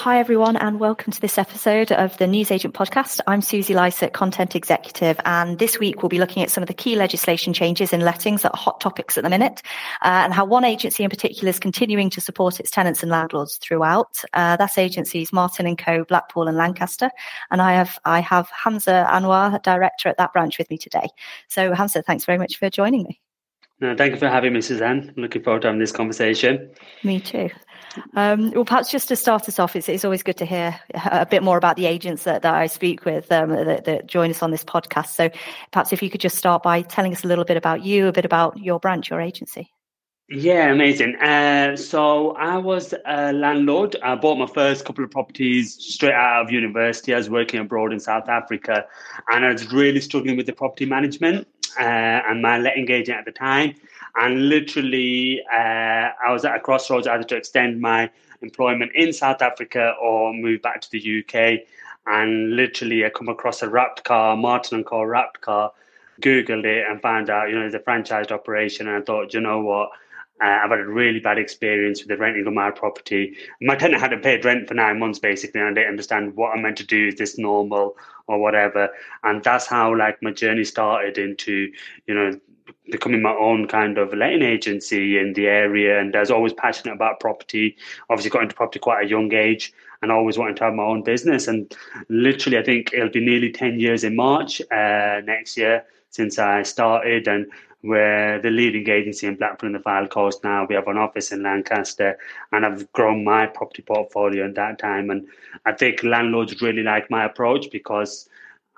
hi everyone, and welcome to this episode of the Newsagent podcast. I'm Susie Lysett, Content Executive, and this week we'll be looking at some of the key legislation changes in lettings that are hot topics at the minute, uh, and how one agency in particular is continuing to support its tenants and landlords throughout. Uh, that's agencies Martin and Co, Blackpool and Lancaster, and I have I have Hamza Anwar, director at that branch, with me today. So Hamza, thanks very much for joining me. No, thank you for having me, Suzanne. I'm looking forward to having this conversation. Me too. Um, well, perhaps just to start us off, it's, it's, always good to hear a bit more about the agents that, that I speak with um, that, that, join us on this podcast. So perhaps if you could just start by telling us a little bit about you, a bit about your branch, your agency. Yeah, amazing. Uh, so I was a landlord. I bought my first couple of properties straight out of university. I was working abroad in South Africa, and I was really struggling with the property management. Uh, and my letting agent at the time and literally, uh, I was at a crossroads either to extend my employment in South Africa or move back to the UK. And literally, I come across a wrapped car, Martin and Co. wrapped car, Googled it and found out, you know, it's a franchised operation. And I thought, you know what? Uh, I've had a really bad experience with the renting of my property. My tenant hadn't paid rent for nine months, basically, and I didn't understand what I'm meant to do. Is this normal or whatever? And that's how like my journey started into, you know, becoming my own kind of letting agency in the area. And I was always passionate about property. Obviously, got into property quite a young age and always wanted to have my own business. And literally, I think it'll be nearly 10 years in March uh, next year since I started. And we're the leading agency in Blackpool and the Fylde Coast now. We have an office in Lancaster, and I've grown my property portfolio in that time. And I think landlords really like my approach because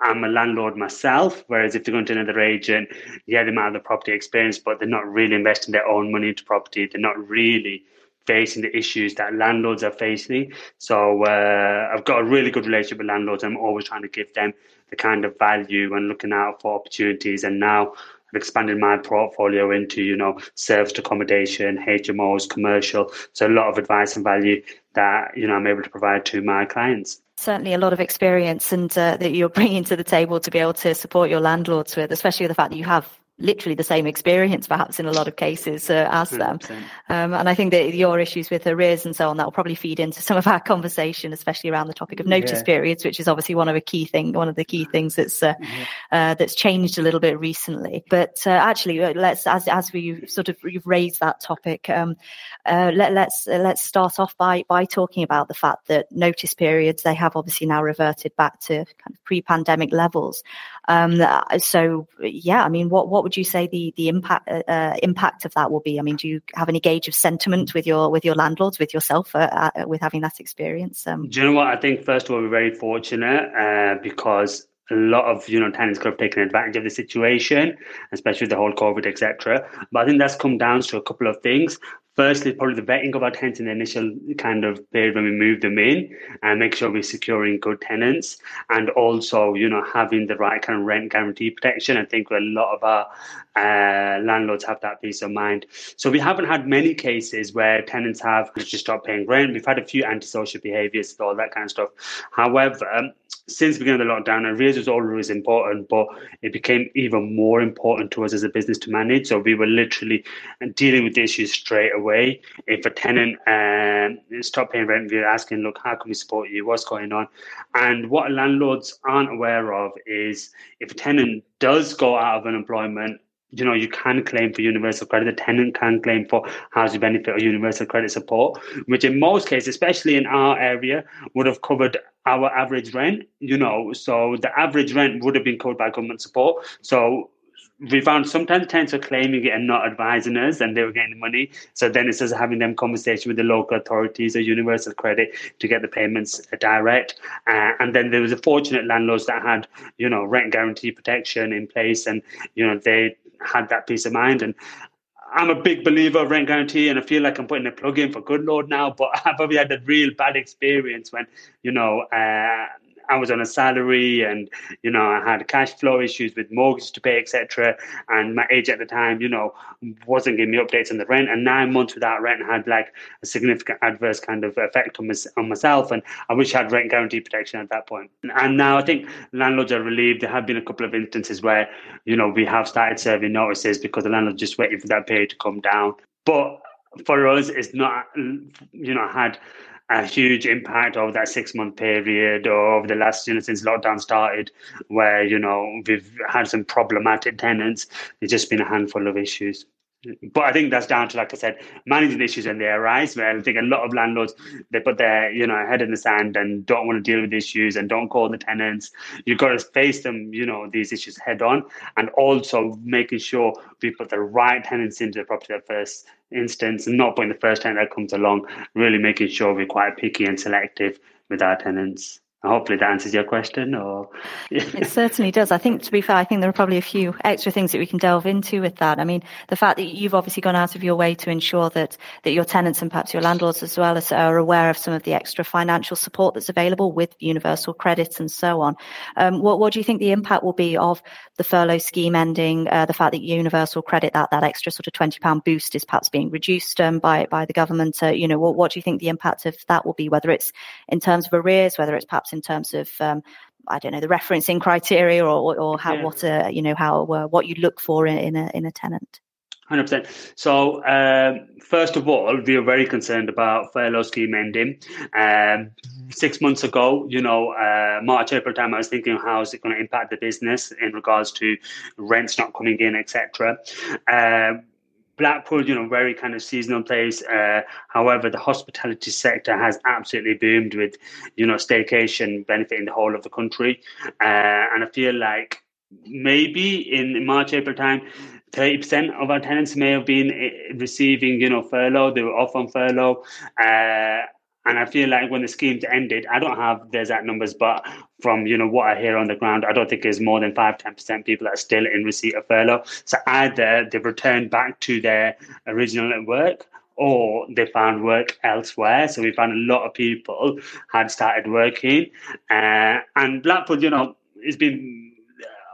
I'm a landlord myself, whereas if they're going to another agent, yeah, they might have the property experience, but they're not really investing their own money into property. They're not really facing the issues that landlords are facing. So uh, I've got a really good relationship with landlords. I'm always trying to give them the kind of value and looking out for opportunities. And now I've expanded my portfolio into, you know, serviced accommodation, HMOs, commercial. So a lot of advice and value that, you know, I'm able to provide to my clients certainly a lot of experience and uh, that you're bringing to the table to be able to support your landlords with, especially the fact that you have literally the same experience, perhaps in a lot of cases, uh, as them. Um, and I think that your issues with arrears and so on that will probably feed into some of our conversation, especially around the topic of notice yeah. periods, which is obviously one of the key thing, one of the key things that's uh, mm-hmm. uh, that's changed a little bit recently. But uh, actually, uh, let's as as we sort of you've raised that topic, um, uh, let, let's let's start off by by talking about the fact that notice periods they have obviously now reverted back to kind of pre-pandemic levels. Um, so yeah, I mean, what what would you say the the impact uh, uh, impact of that will be? I mean, do you have any gauge of sentiment with your with your landlords, with yourself, uh, uh, with having that experience? Um, do you know what? I think first of all, we're very fortunate uh, because a lot of you know tenants could have taken advantage of the situation, especially with the whole COVID, etc. But I think that's come down to a couple of things firstly, probably the vetting of our tenants in the initial kind of period when we move them in and make sure we're securing good tenants and also, you know, having the right kind of rent guarantee protection. I think a lot of our uh, landlords have that peace of mind. So we haven't had many cases where tenants have just stopped paying rent. We've had a few antisocial behaviours, all that kind of stuff. However, since the beginning of the lockdown, arrears was always important, but it became even more important to us as a business to manage. So we were literally dealing with the issues straight away. If a tenant um, stopped paying rent, we were asking, look, how can we support you? What's going on? And what landlords aren't aware of is if a tenant does go out of unemployment you know, you can claim for universal credit. The tenant can claim for housing benefit or universal credit support, which in most cases, especially in our area, would have covered our average rent. You know, so the average rent would have been covered by government support. So we found sometimes tenants are claiming it and not advising us and they were getting the money. So then it's just having them conversation with the local authorities or universal credit to get the payments direct. Uh, and then there was a fortunate landlords that had, you know, rent guarantee protection in place and, you know, they had that peace of mind. And I'm a big believer of rent guarantee, and I feel like I'm putting a plug in for Goodlord now. But I've probably had a real bad experience when you know uh, I was on a salary and, you know, I had cash flow issues with mortgage to pay, etc. And my age at the time, you know, wasn't giving me updates on the rent. And nine months without rent had like a significant adverse kind of effect on, my, on myself. And I wish I had rent guarantee protection at that point. And now I think landlords are relieved. There have been a couple of instances where, you know, we have started serving notices because the landlord just waiting for that period to come down. But for us, it's not you know had a huge impact over that six month period or over the last, you know, since lockdown started, where, you know, we've had some problematic tenants. There's just been a handful of issues. But I think that's down to, like I said, managing issues when they arise. Where I think a lot of landlords they put their, you know, head in the sand and don't want to deal with issues and don't call the tenants. You've got to face them, you know, these issues head on, and also making sure we put the right tenants into the property at first instance, and not putting the first tenant that comes along. Really making sure we're quite picky and selective with our tenants. Hopefully that answers your question or it certainly does. I think to be fair, I think there are probably a few extra things that we can delve into with that. I mean, the fact that you've obviously gone out of your way to ensure that that your tenants and perhaps your landlords as well are aware of some of the extra financial support that's available with universal credits and so on. Um, what, what do you think the impact will be of the furlough scheme ending, uh, the fact that universal credit, that, that extra sort of £20 boost is perhaps being reduced um, by, by the government? Uh, you know, what, what do you think the impact of that will be, whether it's in terms of arrears, whether it's perhaps in terms of um, I don't know the referencing criteria or or how yeah. what uh, you know how uh, what you look for in, in a in a tenant. Hundred percent. So um, first of all, we are very concerned about furlough scheme ending. Um, six months ago, you know, uh, March April time, I was thinking how is it going to impact the business in regards to rents not coming in, etc. Blackpool, you know, very kind of seasonal place. Uh, however, the hospitality sector has absolutely boomed with, you know, staycation benefiting the whole of the country. Uh, and I feel like maybe in March, April time, 30% of our tenants may have been eh, receiving, you know, furlough. They were off on furlough. Uh, and I feel like when the schemes ended, I don't have the exact numbers, but from you know what I hear on the ground, I don't think there's more than five, ten percent people that are still in receipt of furlough. So either they've returned back to their original work or they found work elsewhere. So we found a lot of people had started working. Uh, and Blackpool, you know, has been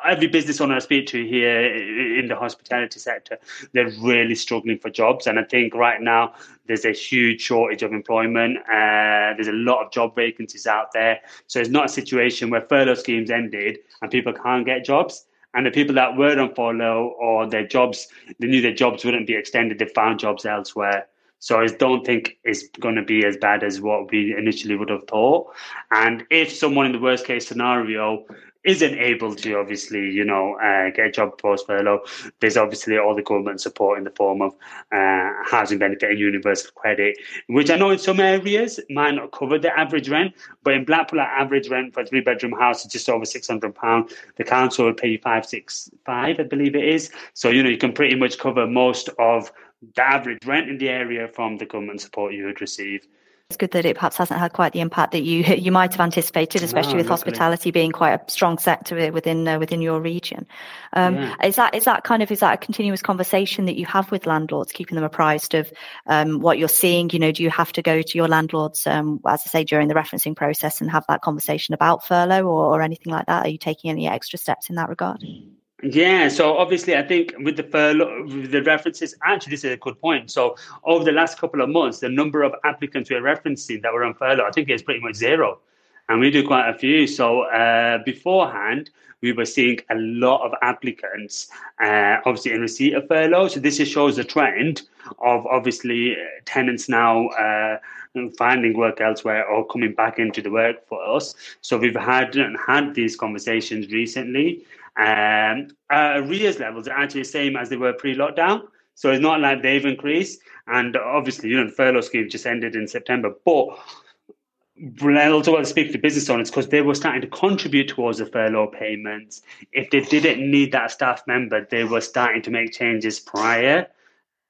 every business owner I speak to here in the hospitality sector, they're really struggling for jobs. And I think right now there's a huge shortage of employment. Uh, there's a lot of job vacancies out there. So it's not a situation where furlough schemes ended and people can't get jobs. And the people that were on furlough or their jobs, they knew their jobs wouldn't be extended, they found jobs elsewhere. So I don't think it's going to be as bad as what we initially would have thought. And if someone in the worst case scenario isn't able to obviously, you know, uh, get a job post furlough, there's obviously all the government support in the form of uh, housing benefit and universal credit, which I know in some areas might not cover the average rent, but in Blackpool, our average rent for a three bedroom house is just over six hundred pound. The council will pay you five six five, I believe it is. So you know you can pretty much cover most of the average rent in the area from the government support you would receive it's good that it perhaps hasn't had quite the impact that you you might have anticipated, especially no, with hospitality being quite a strong sector within uh, within your region. Um, yeah. Is that is that kind of is that a continuous conversation that you have with landlords, keeping them apprised of um, what you're seeing? You know, do you have to go to your landlords, um, as I say, during the referencing process and have that conversation about furlough or, or anything like that? Are you taking any extra steps in that regard? Yeah, so obviously, I think with the furlough, with the references, actually, this is a good point. So, over the last couple of months, the number of applicants we're referencing that were on furlough, I think is pretty much zero. And we do quite a few. So, uh, beforehand, we were seeing a lot of applicants, uh, obviously, in receipt of furlough. So, this shows the trend of obviously tenants now. Uh, finding work elsewhere or coming back into the workforce. So we've had had these conversations recently, um, arrears levels are actually the same as they were pre-lockdown. So it's not like they've increased. And obviously, you know, the furlough scheme just ended in September. But I also want to speak to business owners because they were starting to contribute towards the furlough payments. If they didn't need that staff member, they were starting to make changes prior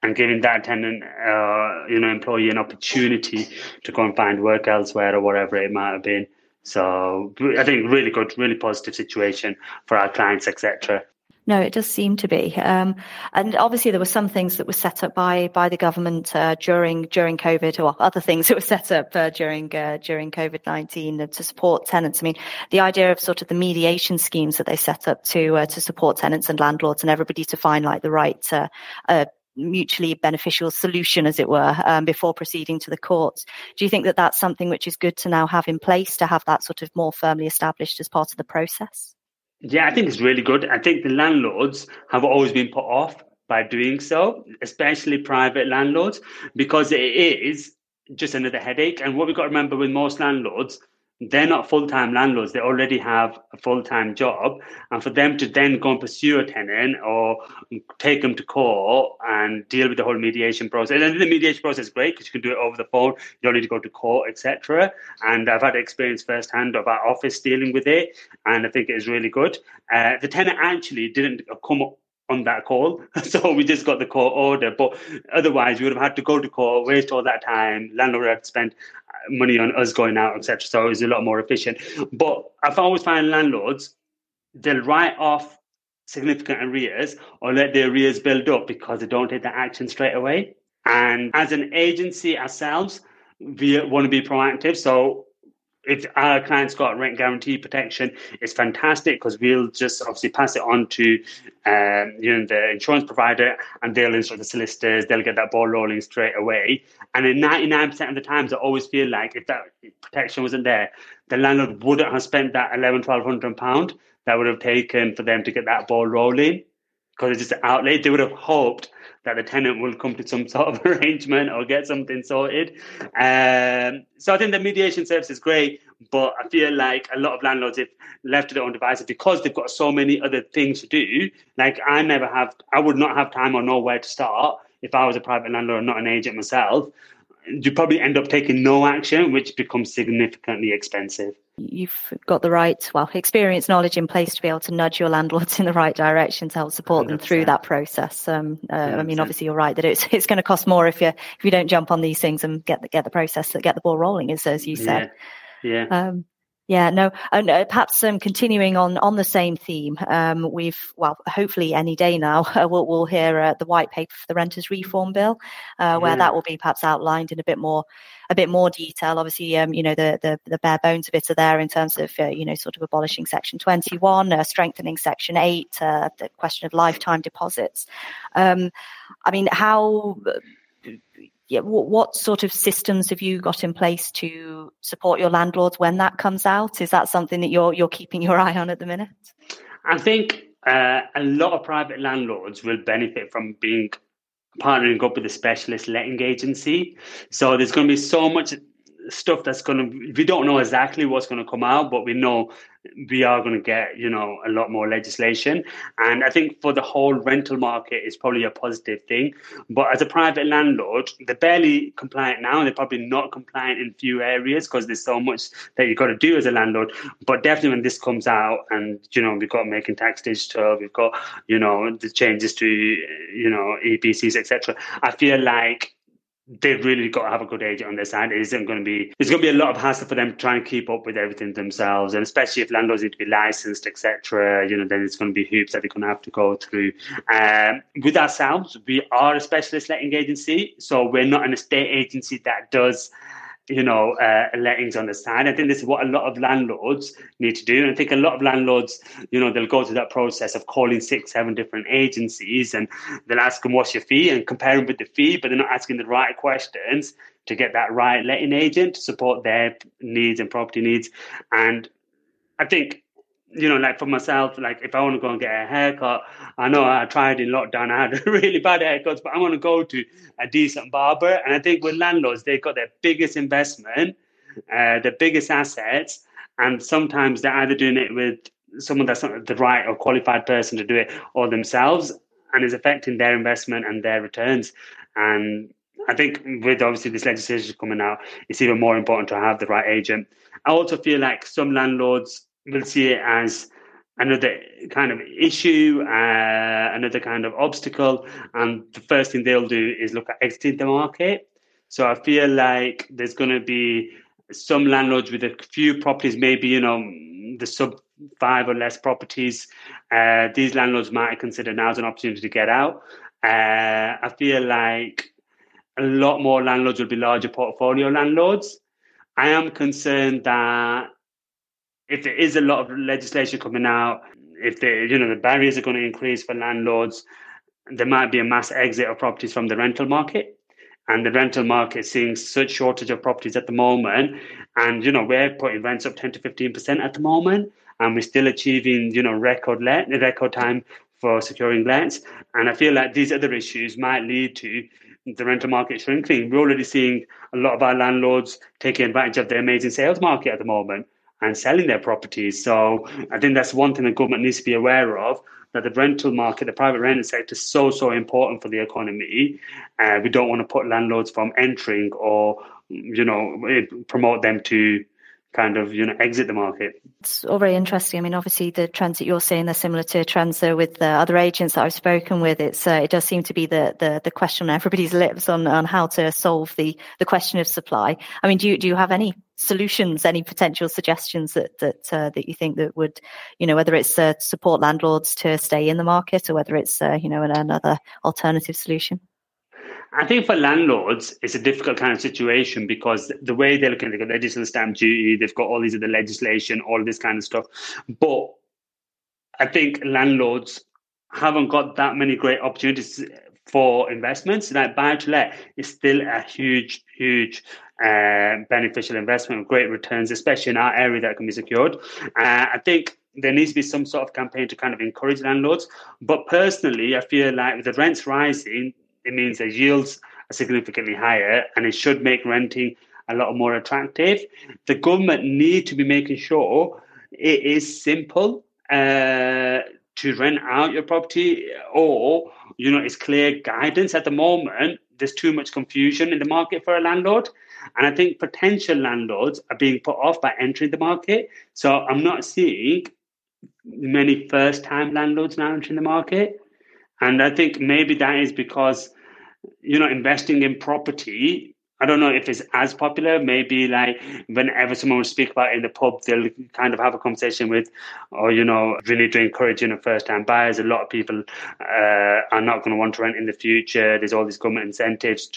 and giving that tenant, uh, you know, employee an opportunity to go and find work elsewhere or whatever it might have been. So I think really good, really positive situation for our clients, etc. No, it does seem to be, um, and obviously there were some things that were set up by by the government uh, during during COVID, or other things that were set up uh, during uh, during COVID nineteen to support tenants. I mean, the idea of sort of the mediation schemes that they set up to uh, to support tenants and landlords and everybody to find like the right uh, uh, mutually beneficial solution, as it were, um, before proceeding to the courts. Do you think that that's something which is good to now have in place to have that sort of more firmly established as part of the process? Yeah, I think it's really good. I think the landlords have always been put off by doing so, especially private landlords, because it is just another headache. And what we've got to remember with most landlords, they're not full time landlords. They already have a full time job. And for them to then go and pursue a tenant or take them to court and deal with the whole mediation process. And the mediation process is great because you can do it over the phone. You don't need to go to court, etc. And I've had experience firsthand of our office dealing with it. And I think it is really good. Uh, the tenant actually didn't come on that call. So we just got the court order. But otherwise, we would have had to go to court, waste all that time. Landlord had spend money on us going out, etc. So it was a lot more efficient. But I've always found landlords, they'll write off significant arrears or let the arrears build up because they don't take the action straight away. And as an agency ourselves, we want to be proactive. So if our client's got rent guarantee protection, it's fantastic because we'll just obviously pass it on to um, you know the insurance provider, and they'll instruct the solicitors. They'll get that ball rolling straight away. And in ninety nine percent of the times, I always feel like if that protection wasn't there, the landlord wouldn't have spent that eleven, twelve hundred pound that would have taken for them to get that ball rolling because it's just an outlay. They would have hoped that the tenant will come to some sort of arrangement or get something sorted. Um, so I think the mediation service is great, but I feel like a lot of landlords, if left to their own devices, because they've got so many other things to do, like I never have, I would not have time or know where to start if I was a private landlord, not an agent myself. You probably end up taking no action, which becomes significantly expensive you've got the right, well, experience, knowledge in place to be able to nudge your landlords in the right direction to help support 100%. them through that process. Um, uh, I mean, obviously, you're right that it's it's going to cost more if you if you don't jump on these things and get the get the process get the ball rolling, as as you said. Yeah. yeah. Um, yeah, no, and uh, perhaps um, continuing on on the same theme, um, we've well, hopefully any day now uh, we'll we'll hear uh, the white paper for the renters reform bill, uh, where yeah. that will be perhaps outlined in a bit more a bit more detail. Obviously, um, you know the, the the bare bones of it are there in terms of uh, you know sort of abolishing Section Twenty One, uh, strengthening Section Eight, the question of lifetime deposits. Um, I mean, how yeah, what, what, sort of systems have you got in place to support your landlords when that comes out? Is that something that you're you're keeping your eye on at the minute? I think uh, a lot of private landlords will benefit from being partnering up with a specialist letting agency. So there's going to be so much stuff that's going to. We don't know exactly what's going to come out, but we know we are going to get you know a lot more legislation. And i think for the whole rental market is probably a positive thing. But as a private landlord they're barely compliant now. And they're probably not compliant in few areas because there's so much that you've got to do as a landlord. But definitely when this comes out and you know we've got making tax digital we've got you know the changes to you know epcs etc i feel like they've really got to have a good agent on their side. It isn't going to be. There's going to be a lot of hassle for them trying to keep up with everything themselves, and especially if landlords need to be licensed, etc. You know, then it's going to be hoops that they're going to have to go through. Um, with ourselves, we are a specialist letting agency, so we're not an estate agency that does you know, uh, lettings on the side. I think this is what a lot of landlords need to do. And I think a lot of landlords, you know, they'll go through that process of calling six, seven different agencies and they'll ask them, what's your fee? And compare them with the fee, but they're not asking the right questions to get that right letting agent to support their needs and property needs. And I think you know, like for myself, like if I want to go and get a haircut, I know I tried in lockdown, I had really bad haircuts, but I want to go to a decent barber. And I think with landlords, they've got their biggest investment, uh, the biggest assets, and sometimes they're either doing it with someone that's not the right or qualified person to do it, or themselves, and is affecting their investment and their returns. And I think with obviously this legislation coming out, it's even more important to have the right agent. I also feel like some landlords will see it as another kind of issue, uh, another kind of obstacle, and the first thing they'll do is look at exiting the market. So I feel like there's going to be some landlords with a few properties, maybe you know the sub five or less properties. Uh, these landlords might consider now as an opportunity to get out. Uh, I feel like a lot more landlords will be larger portfolio landlords. I am concerned that if there is a lot of legislation coming out, if the you know the barriers are going to increase for landlords, there might be a mass exit of properties from the rental market. And the rental market is seeing such shortage of properties at the moment. And you know, we're putting rents up 10 to 15% at the moment. And we're still achieving, you know, record let record time for securing lets. And I feel like these other issues might lead to the rental market shrinking. We're already seeing a lot of our landlords taking advantage of the amazing sales market at the moment and selling their properties. So I think that's one thing the government needs to be aware of that the rental market, the private rental sector is so, so important for the economy. Uh, we don't want to put landlords from entering or, you know, promote them to kind of you know exit the market. It's all very interesting. I mean, obviously the trends that you're seeing they're similar to trends there with the other agents that I've spoken with. It's uh, it does seem to be the, the the question on everybody's lips on on how to solve the the question of supply. I mean, do you do you have any solutions, any potential suggestions that that uh, that you think that would, you know, whether it's uh, support landlords to stay in the market or whether it's uh, you know another alternative solution? I think for landlords, it's a difficult kind of situation because the way they're looking, they've got additional stamp duty, they've got all these other legislation, all this kind of stuff. But I think landlords haven't got that many great opportunities for investments. Like buy to let is still a huge, huge uh, beneficial investment with great returns, especially in our area that can be secured. Uh, I think there needs to be some sort of campaign to kind of encourage landlords. But personally, I feel like with the rents rising, it means the yields are significantly higher and it should make renting a lot more attractive. The government need to be making sure it is simple uh, to rent out your property or, you know, it's clear guidance. At the moment, there's too much confusion in the market for a landlord. And I think potential landlords are being put off by entering the market. So I'm not seeing many first time landlords now entering the market. And I think maybe that is because you know, investing in property, I don't know if it's as popular. Maybe like whenever someone will speak about it in the pub, they'll kind of have a conversation with, or you know, really to encourage you know first-time buyers. A lot of people uh, are not going to want to rent in the future. There's all these government incentives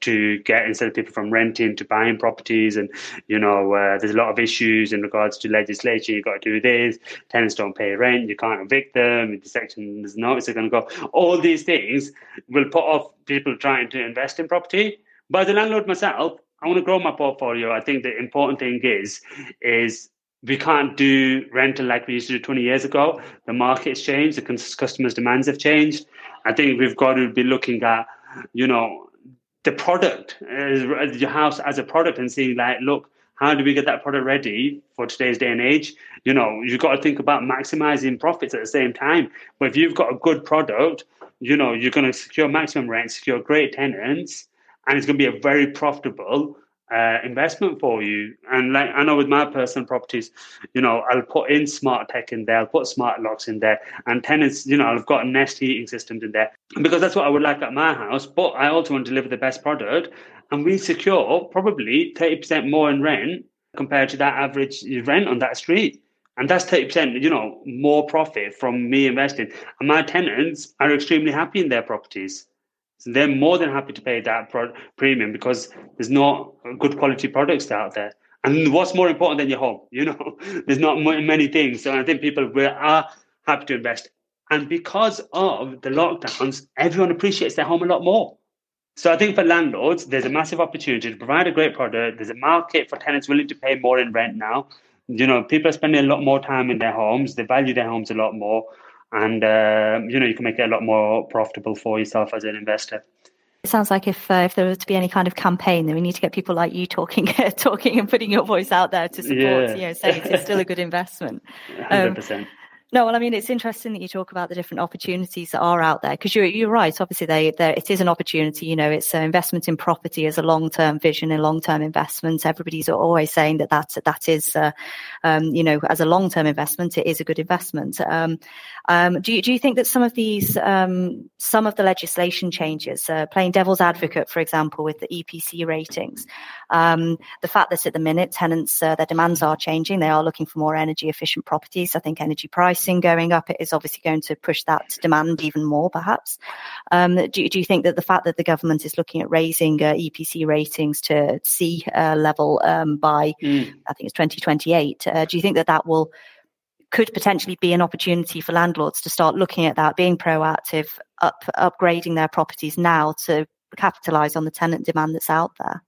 to get instead of people from renting to buying properties. And you know uh, there's a lot of issues in regards to legislation. You've got to do this. Tenants don't pay rent. You can't evict them. The section is notice are going to go. All these things will put off people trying to invest in property but as a landlord myself i want to grow my portfolio i think the important thing is is we can't do rental like we used to do 20 years ago the market's changed the customers demands have changed i think we've got to be looking at you know the product, uh, your house as a product, and seeing like, look, how do we get that product ready for today's day and age? You know, you've got to think about maximizing profits at the same time. But if you've got a good product, you know, you're going to secure maximum rent, secure great tenants, and it's going to be a very profitable uh, investment for you. And like I know with my personal properties, you know, I'll put in smart tech in there, I'll put smart locks in there, and tenants, you know, I've got Nest heating systems in there because that's what I would like at my house. But I also want to deliver the best product, and we secure probably thirty percent more in rent compared to that average rent on that street. And that's 30%, you know, more profit from me investing. And my tenants are extremely happy in their properties. So they're more than happy to pay that pro- premium because there's not good quality products out there. And what's more important than your home? You know, there's not many things. So I think people will, are happy to invest. And because of the lockdowns, everyone appreciates their home a lot more. So I think for landlords, there's a massive opportunity to provide a great product. There's a market for tenants willing to pay more in rent now. You know, people are spending a lot more time in their homes. They value their homes a lot more and uh, you know you can make it a lot more profitable for yourself as an investor. It sounds like if uh, if there was to be any kind of campaign, then we need to get people like you talking, talking and putting your voice out there to support, yeah. you know, saying it's still a good investment. Hundred um, percent. No, well, I mean, it's interesting that you talk about the different opportunities that are out there because you're, you're right. Obviously, they, it is an opportunity. You know, it's an investment in property as a long term vision and long term investment. Everybody's always saying that that, that is, uh, um, you know, as a long term investment, it is a good investment. Um, um, do you, do you think that some of these, um, some of the legislation changes, uh, playing devil's advocate, for example, with the EPC ratings, um, the fact that at the minute tenants, uh, their demands are changing, they are looking for more energy efficient properties. I think energy price pricing going up, it is obviously going to push that demand even more, perhaps. Um, do, do, you think that the fact that the government is looking at raising uh, EPC ratings to C uh, level um, by, mm. I think it's 2028, uh, do you think that that will could potentially be an opportunity for landlords to start looking at that, being proactive, up, upgrading their properties now to capitalize on the tenant demand that's out there?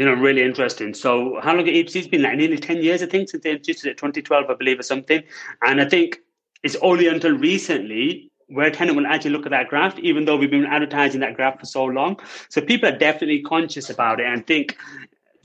You know, really interesting. So, how long have EPC's been like? Nearly 10 years, I think, since they introduced it 2012, I believe, or something. And I think it's only until recently where tenant will actually look at that graph, even though we've been advertising that graph for so long. So people are definitely conscious about it and think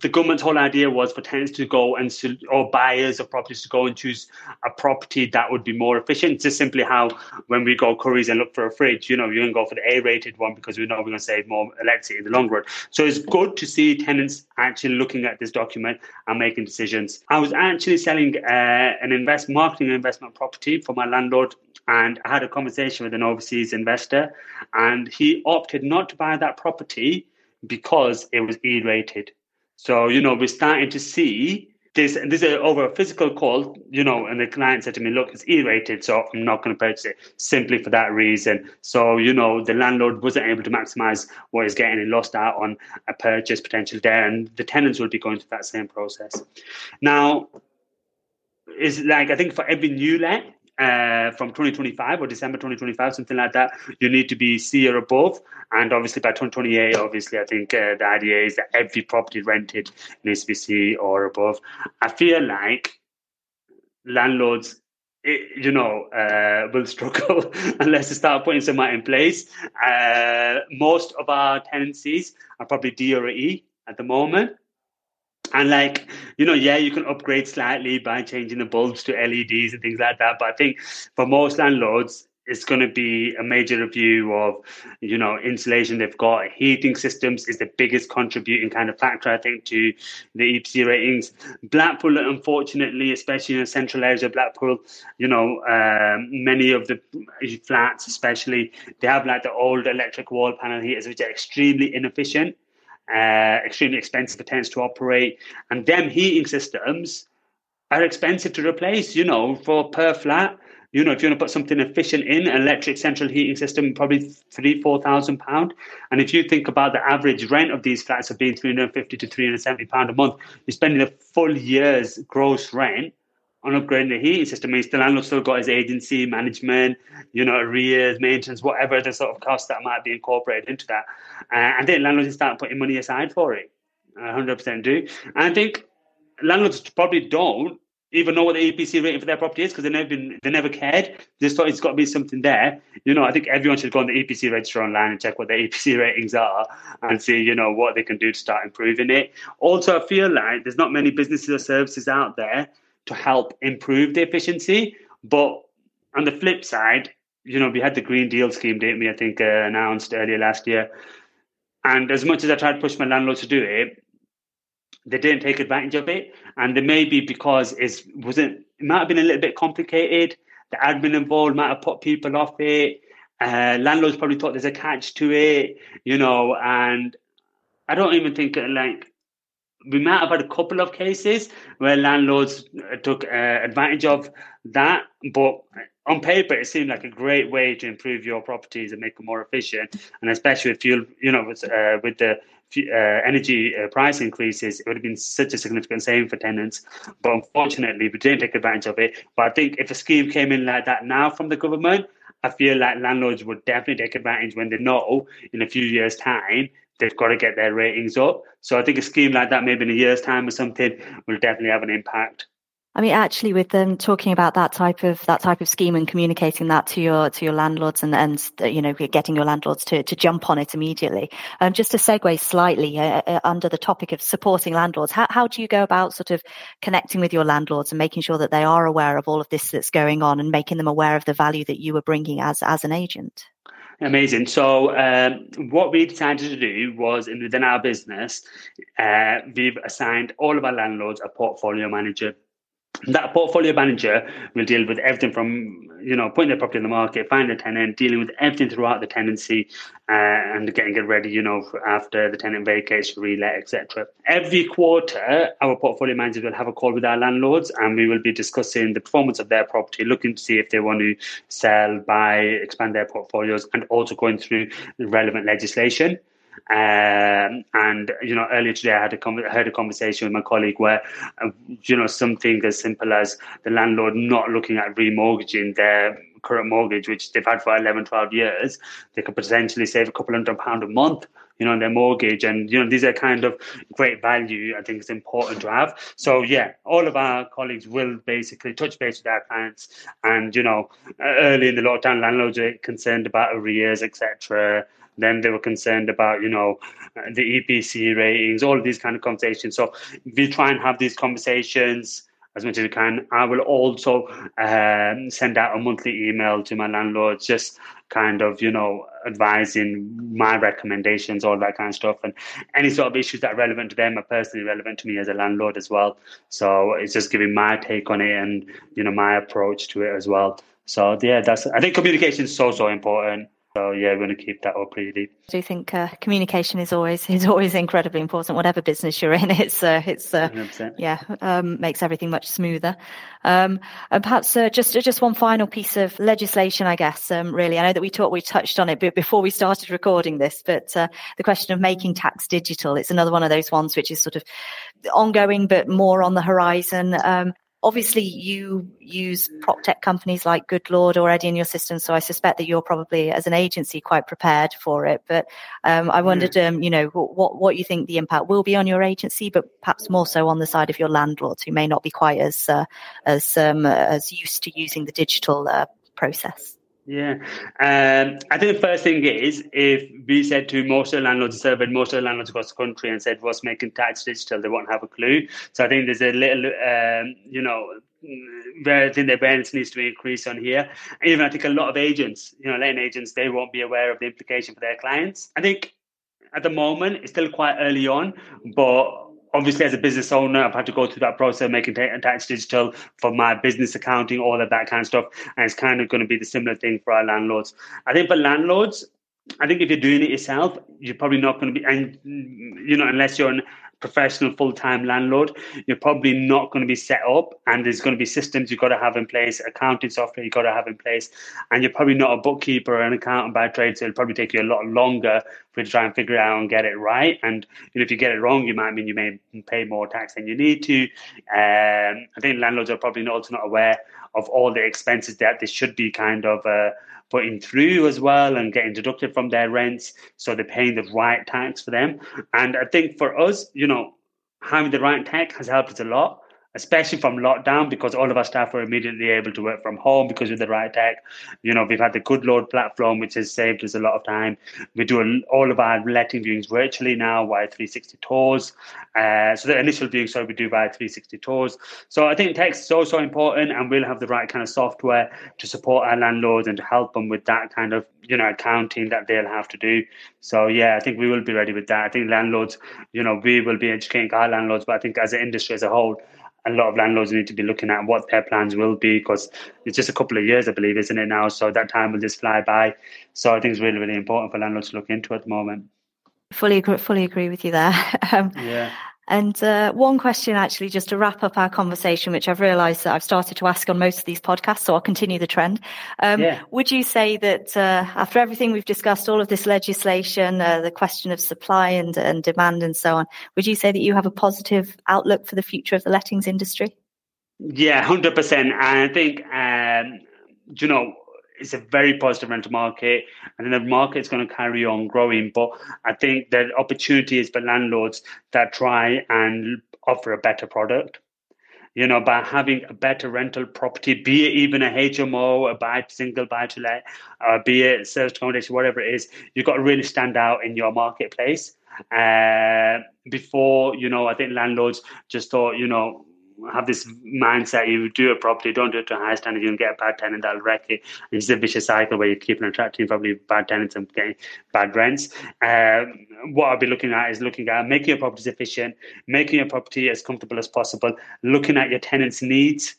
the government's whole idea was for tenants to go and or buyers of properties to go and choose a property that would be more efficient. It's just simply how when we go Currys and look for a fridge, you know, you're to go for the A-rated one because we know we're going to save more electricity in the long run. So it's good to see tenants actually looking at this document and making decisions. I was actually selling uh, an invest marketing investment property for my landlord and I had a conversation with an overseas investor and he opted not to buy that property because it was E-rated. So, you know, we're starting to see this, this is over a physical call, you know, and the client said to me, look, it's E-rated, so I'm not going to purchase it simply for that reason. So, you know, the landlord wasn't able to maximize what he's getting and lost out on a purchase potential there. And the tenants will be going through that same process. Now, is like, I think for every new let, uh, from 2025 or December 2025, something like that, you need to be C or above. And obviously by 2028, obviously, I think uh, the idea is that every property rented needs to be C or above. I feel like landlords you know, uh, will struggle unless they start putting something in place. Uh, most of our tenancies are probably D or E at the moment. And like, you know, yeah, you can upgrade slightly by changing the bulbs to LEDs and things like that. But I think for most landlords, it's going to be a major review of, you know, insulation they've got. Heating systems is the biggest contributing kind of factor, I think, to the EPC ratings. Blackpool, unfortunately, especially in the central areas of Blackpool, you know, um, many of the flats, especially, they have like the old electric wall panel heaters, which are extremely inefficient uh, extremely expensive for tenants to operate, and them heating systems are expensive to replace. You know, for per flat. You know, if you want to put something efficient in, an electric central heating system, probably three, four thousand pound. And if you think about the average rent of these flats of being three hundred fifty to three hundred seventy pound a month, you're spending a full year's gross rent on upgrading the heating system means the landlord still got his agency, management, you know, arrears, maintenance, whatever the sort of costs that might be incorporated into that. Uh, and then landlords start putting money aside for it. 100% do. And I think landlords probably don't even know what the EPC rating for their property is because they never been they never cared. They just thought it's got to be something there. You know, I think everyone should go on the EPC register online and check what their EPC ratings are and see, you know, what they can do to start improving it. Also, I feel like there's not many businesses or services out there to help improve the efficiency. But on the flip side, you know, we had the Green Deal scheme, didn't we? I think uh, announced earlier last year. And as much as I tried to push my landlord to do it, they didn't take advantage of it. And they may be because it wasn't, it might have been a little bit complicated. The admin involved might have put people off it. Uh, landlords probably thought there's a catch to it, you know, and I don't even think like we might have had a couple of cases where landlords uh, took uh, advantage of that, but on paper, it seemed like a great way to improve your properties and make them more efficient. And especially if you, you know, with, uh, with the uh, energy uh, price increases, it would have been such a significant saving for tenants. But unfortunately, we didn't take advantage of it. But I think if a scheme came in like that now from the government, I feel like landlords would definitely take advantage when they know in a few years' time they've got to get their ratings up. So I think a scheme like that, maybe in a year's time or something, will definitely have an impact. I mean, actually, with them talking about that type of that type of scheme and communicating that to your to your landlords and and you know getting your landlords to to jump on it immediately. Um, just to segue slightly uh, uh, under the topic of supporting landlords, how how do you go about sort of connecting with your landlords and making sure that they are aware of all of this that's going on and making them aware of the value that you are bringing as as an agent? Amazing. So, um, what we decided to do was in, within our business, uh, we've assigned all of our landlords a portfolio manager that portfolio manager will deal with everything from you know putting the property in the market finding a tenant dealing with everything throughout the tenancy uh, and getting it ready you know after the tenant vacates relet etc every quarter our portfolio managers will have a call with our landlords and we will be discussing the performance of their property looking to see if they want to sell buy expand their portfolios and also going through relevant legislation um, and you know, earlier today I had a heard a conversation with my colleague where uh, you know something as simple as the landlord not looking at remortgaging their current mortgage, which they've had for 11, 12 years, they could potentially save a couple hundred pound a month you know, on their mortgage. And, you know, these are kind of great value I think it's important to have. So, yeah, all of our colleagues will basically touch base with our clients. And, you know, early in the lockdown, landlords are concerned about arrears, etc. Then they were concerned about, you know, the EPC ratings, all of these kind of conversations. So we try and have these conversations as much as we can. I will also um, send out a monthly email to my landlords, just kind of, you know, advising my recommendations, all that kind of stuff, and any sort of issues that are relevant to them are personally relevant to me as a landlord as well. So it's just giving my take on it and you know my approach to it as well. So yeah, that's I think communication is so so important. So yeah, we're going to keep that up really. I do think uh, communication is always is always incredibly important. Whatever business you're in, it's uh, it's uh, yeah um, makes everything much smoother. Um, and perhaps uh, just just one final piece of legislation, I guess. Um, really, I know that we talked we touched on it before we started recording this, but uh, the question of making tax digital, it's another one of those ones which is sort of ongoing, but more on the horizon. Um, obviously you use prop tech companies like Goodlord already in your system, so I suspect that you're probably, as an agency, quite prepared for it. But um, I wondered, mm. um, you know, what what you think the impact will be on your agency, but perhaps more so on the side of your landlords who may not be quite as uh, as um, as used to using the digital uh, process. Yeah, um, I think the first thing is if we said to most of the landlords, surveyed most of the landlords across the country and said what's making tax digital, they won't have a clue. So I think there's a little, um, you know, where I think the awareness needs to increase on here. And even I think a lot of agents, you know, letting agents, they won't be aware of the implication for their clients. I think at the moment it's still quite early on, but obviously as a business owner i've had to go through that process of making tax digital for my business accounting all of that kind of stuff and it's kind of going to be the similar thing for our landlords. I think for landlords i think if you're doing it yourself you're probably not going to be and you know unless you're an professional full-time landlord you're probably not going to be set up and there's going to be systems you've got to have in place accounting software you've got to have in place and you're probably not a bookkeeper or an accountant by trade so it'll probably take you a lot longer for you to try and figure out and get it right and you know, if you get it wrong you might mean you may pay more tax than you need to. Um, i think landlords are probably also not aware of all the expenses that they should be kind of uh, putting through as well and getting deducted from their rents. So they're paying the right tax for them. And I think for us, you know, having the right tech has helped us a lot especially from lockdown, because all of our staff were immediately able to work from home because of the right tech. You know, we've had the Goodlord platform, which has saved us a lot of time. We do all of our letting viewings virtually now via 360 tours. Uh, so the initial viewing, so we do via 360 tours. So I think tech is so, so important, and we'll have the right kind of software to support our landlords and to help them with that kind of, you know, accounting that they'll have to do. So yeah, I think we will be ready with that. I think landlords, you know, we will be educating our landlords, but I think as an industry as a whole, a lot of landlords need to be looking at what their plans will be because it's just a couple of years, I believe, isn't it now? So that time will just fly by. So I think it's really, really important for landlords to look into at the moment. Fully, fully agree with you there. Um, yeah. And uh, one question, actually, just to wrap up our conversation, which I've realised that I've started to ask on most of these podcasts, so I'll continue the trend. Um, yeah. Would you say that uh, after everything we've discussed, all of this legislation, uh, the question of supply and, and demand, and so on, would you say that you have a positive outlook for the future of the lettings industry? Yeah, hundred percent. I think, um, you know, it's a very positive rental market, and the market is going to carry on growing. But I think the opportunity is for landlords that try and offer a better product. You know, by having a better rental property, be it even a HMO, a buy single buy to let, or be it service accommodation, whatever it is, you've got to really stand out in your marketplace. Uh, before, you know, I think landlords just thought, you know, have this mindset you do it properly, don't do it to a high standard, you can get a bad tenant that'll wreck it. It's a vicious cycle where you keep on attracting probably bad tenants and getting bad rents. Um, what I'll be looking at is looking at making your properties efficient, making your property as comfortable as possible, looking at your tenants' needs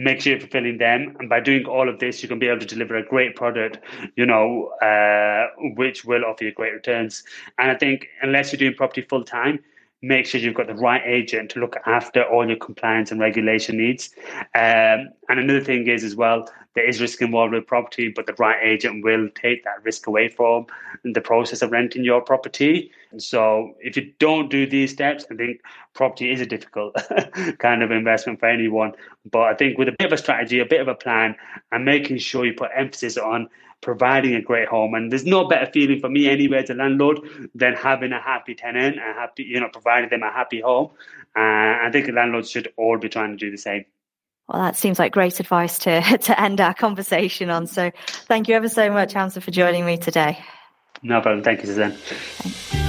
make sure you're fulfilling them. And by doing all of this, you can be able to deliver a great product, you know, uh, which will offer you great returns. And I think unless you're doing property full time, make sure you've got the right agent to look after all your compliance and regulation needs. Um, and another thing is as well, there is risk involved with property, but the right agent will take that risk away from the process of renting your property. So if you don't do these steps, I think property is a difficult kind of investment for anyone. But I think with a bit of a strategy, a bit of a plan, and making sure you put emphasis on providing a great home. And there's no better feeling for me anyway as a landlord than having a happy tenant and happy, you know, providing them a happy home. Uh, I think landlords should all be trying to do the same. Well, that seems like great advice to, to end our conversation on. So thank you ever so much, Hamza, for joining me today. No problem. Thank you, Suzanne. Thanks.